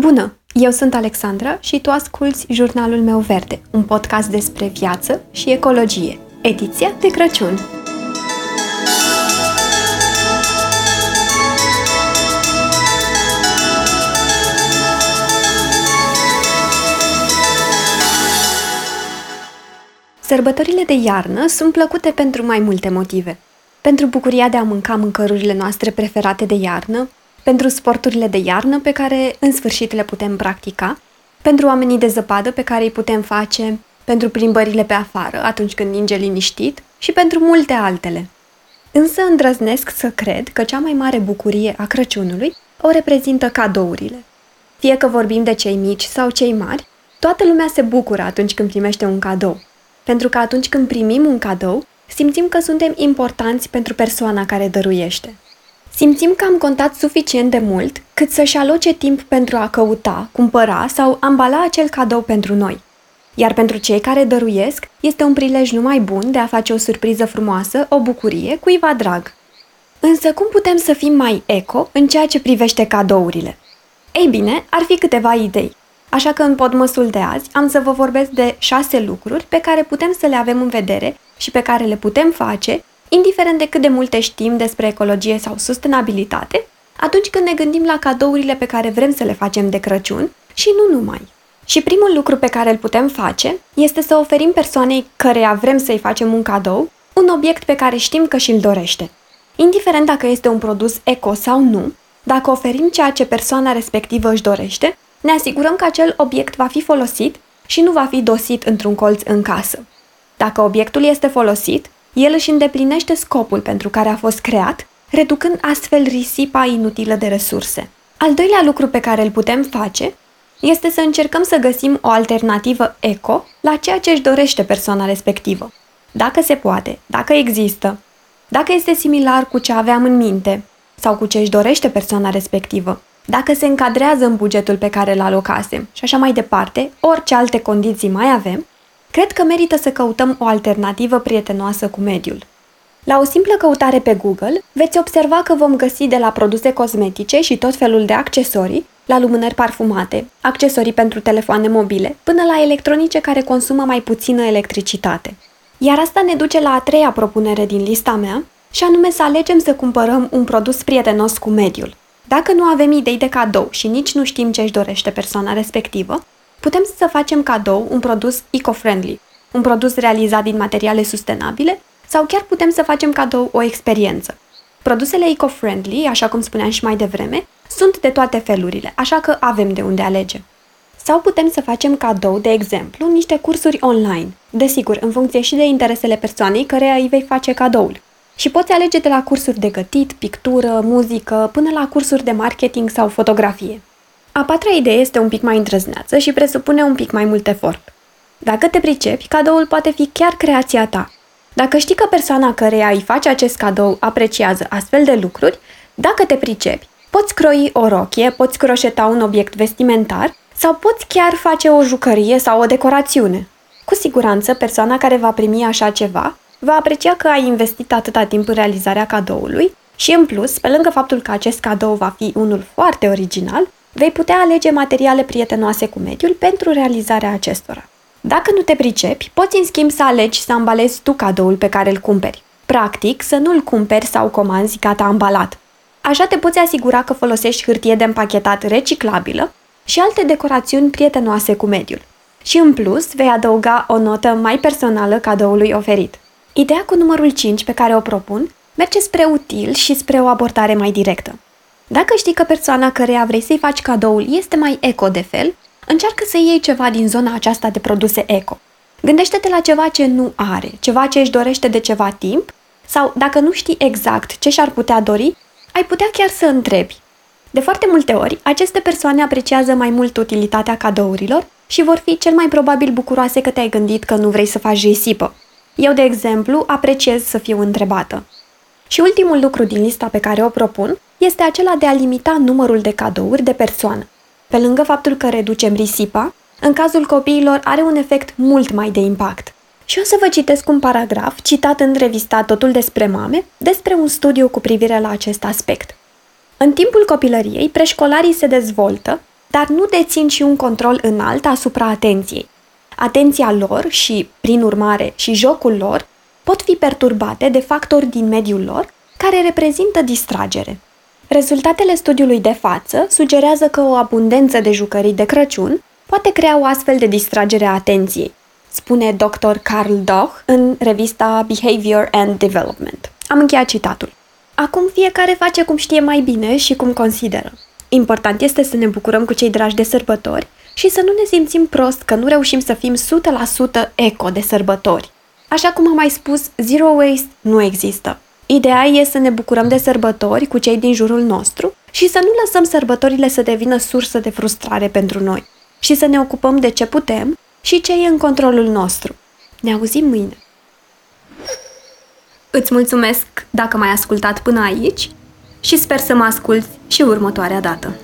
Bună! Eu sunt Alexandra și tu asculți Jurnalul meu verde, un podcast despre viață și ecologie, ediția de Crăciun. Sărbătorile de iarnă sunt plăcute pentru mai multe motive. Pentru bucuria de a mânca mâncărurile noastre preferate de iarnă, pentru sporturile de iarnă pe care în sfârșit le putem practica, pentru oamenii de zăpadă pe care îi putem face, pentru plimbările pe afară atunci când ninge liniștit și pentru multe altele. Însă îndrăznesc să cred că cea mai mare bucurie a Crăciunului o reprezintă cadourile. Fie că vorbim de cei mici sau cei mari, toată lumea se bucură atunci când primește un cadou. Pentru că atunci când primim un cadou, simțim că suntem importanți pentru persoana care dăruiește. Simțim că am contat suficient de mult cât să-și aloce timp pentru a căuta, cumpăra sau ambala acel cadou pentru noi. Iar pentru cei care dăruiesc, este un prilej numai bun de a face o surpriză frumoasă, o bucurie, cuiva drag. Însă cum putem să fim mai eco în ceea ce privește cadourile? Ei bine, ar fi câteva idei. Așa că în podmăsul de azi am să vă vorbesc de șase lucruri pe care putem să le avem în vedere și pe care le putem face indiferent de cât de multe știm despre ecologie sau sustenabilitate, atunci când ne gândim la cadourile pe care vrem să le facem de Crăciun și nu numai. Și primul lucru pe care îl putem face este să oferim persoanei căreia vrem să-i facem un cadou un obiect pe care știm că și-l dorește. Indiferent dacă este un produs eco sau nu, dacă oferim ceea ce persoana respectivă își dorește, ne asigurăm că acel obiect va fi folosit și nu va fi dosit într-un colț în casă. Dacă obiectul este folosit, el își îndeplinește scopul pentru care a fost creat, reducând astfel risipa inutilă de resurse. Al doilea lucru pe care îl putem face este să încercăm să găsim o alternativă eco la ceea ce își dorește persoana respectivă. Dacă se poate, dacă există, dacă este similar cu ce aveam în minte sau cu ce își dorește persoana respectivă, dacă se încadrează în bugetul pe care îl alocasem și așa mai departe, orice alte condiții mai avem, Cred că merită să căutăm o alternativă prietenoasă cu mediul. La o simplă căutare pe Google, veți observa că vom găsi de la produse cosmetice și tot felul de accesorii, la lumânări parfumate, accesorii pentru telefoane mobile, până la electronice care consumă mai puțină electricitate. Iar asta ne duce la a treia propunere din lista mea, și anume să alegem să cumpărăm un produs prietenos cu mediul. Dacă nu avem idei de cadou și nici nu știm ce își dorește persoana respectivă, putem să facem cadou un produs eco-friendly, un produs realizat din materiale sustenabile sau chiar putem să facem cadou o experiență. Produsele eco-friendly, așa cum spuneam și mai devreme, sunt de toate felurile, așa că avem de unde alege. Sau putem să facem cadou, de exemplu, niște cursuri online, desigur, în funcție și de interesele persoanei care îi vei face cadoul. Și poți alege de la cursuri de gătit, pictură, muzică, până la cursuri de marketing sau fotografie. A patra idee este un pic mai îndrăzneață și presupune un pic mai mult efort. Dacă te pricepi, cadoul poate fi chiar creația ta. Dacă știi că persoana căreia îi face acest cadou apreciază astfel de lucruri, dacă te pricepi, poți croi o rochie, poți croșeta un obiect vestimentar sau poți chiar face o jucărie sau o decorațiune. Cu siguranță, persoana care va primi așa ceva va aprecia că ai investit atâta timp în realizarea cadoului și, în plus, pe lângă faptul că acest cadou va fi unul foarte original, vei putea alege materiale prietenoase cu mediul pentru realizarea acestora. Dacă nu te pricepi, poți în schimb să alegi să ambalezi tu cadoul pe care îl cumperi. Practic, să nu-l cumperi sau comanzi gata ambalat. Așa te poți asigura că folosești hârtie de împachetat reciclabilă și alte decorațiuni prietenoase cu mediul. Și în plus, vei adăuga o notă mai personală cadoului oferit. Ideea cu numărul 5 pe care o propun merge spre util și spre o abordare mai directă. Dacă știi că persoana căreia vrei să-i faci cadoul este mai eco de fel, încearcă să iei ceva din zona aceasta de produse eco. Gândește-te la ceva ce nu are, ceva ce își dorește de ceva timp, sau dacă nu știi exact ce și-ar putea dori, ai putea chiar să întrebi. De foarte multe ori, aceste persoane apreciază mai mult utilitatea cadourilor și vor fi cel mai probabil bucuroase că te-ai gândit că nu vrei să faci risipă. Eu, de exemplu, apreciez să fiu întrebată. Și ultimul lucru din lista pe care o propun este acela de a limita numărul de cadouri de persoană. Pe lângă faptul că reducem risipa, în cazul copiilor are un efect mult mai de impact. Și o să vă citesc un paragraf citat în revista Totul despre mame despre un studiu cu privire la acest aspect. În timpul copilăriei, preșcolarii se dezvoltă, dar nu dețin și un control înalt asupra atenției. Atenția lor și, prin urmare, și jocul lor pot fi perturbate de factori din mediul lor care reprezintă distragere. Rezultatele studiului de față sugerează că o abundență de jucării de Crăciun poate crea o astfel de distragere a atenției, spune dr. Carl Doch în revista Behavior and Development. Am încheiat citatul. Acum fiecare face cum știe mai bine și cum consideră. Important este să ne bucurăm cu cei dragi de sărbători și să nu ne simțim prost că nu reușim să fim 100% eco de sărbători. Așa cum am mai spus, zero waste nu există. Ideea e să ne bucurăm de sărbători cu cei din jurul nostru și să nu lăsăm sărbătorile să devină sursă de frustrare pentru noi și să ne ocupăm de ce putem și ce e în controlul nostru. Ne auzim mâine! Îți mulțumesc dacă m-ai ascultat până aici și sper să mă asculți și următoarea dată.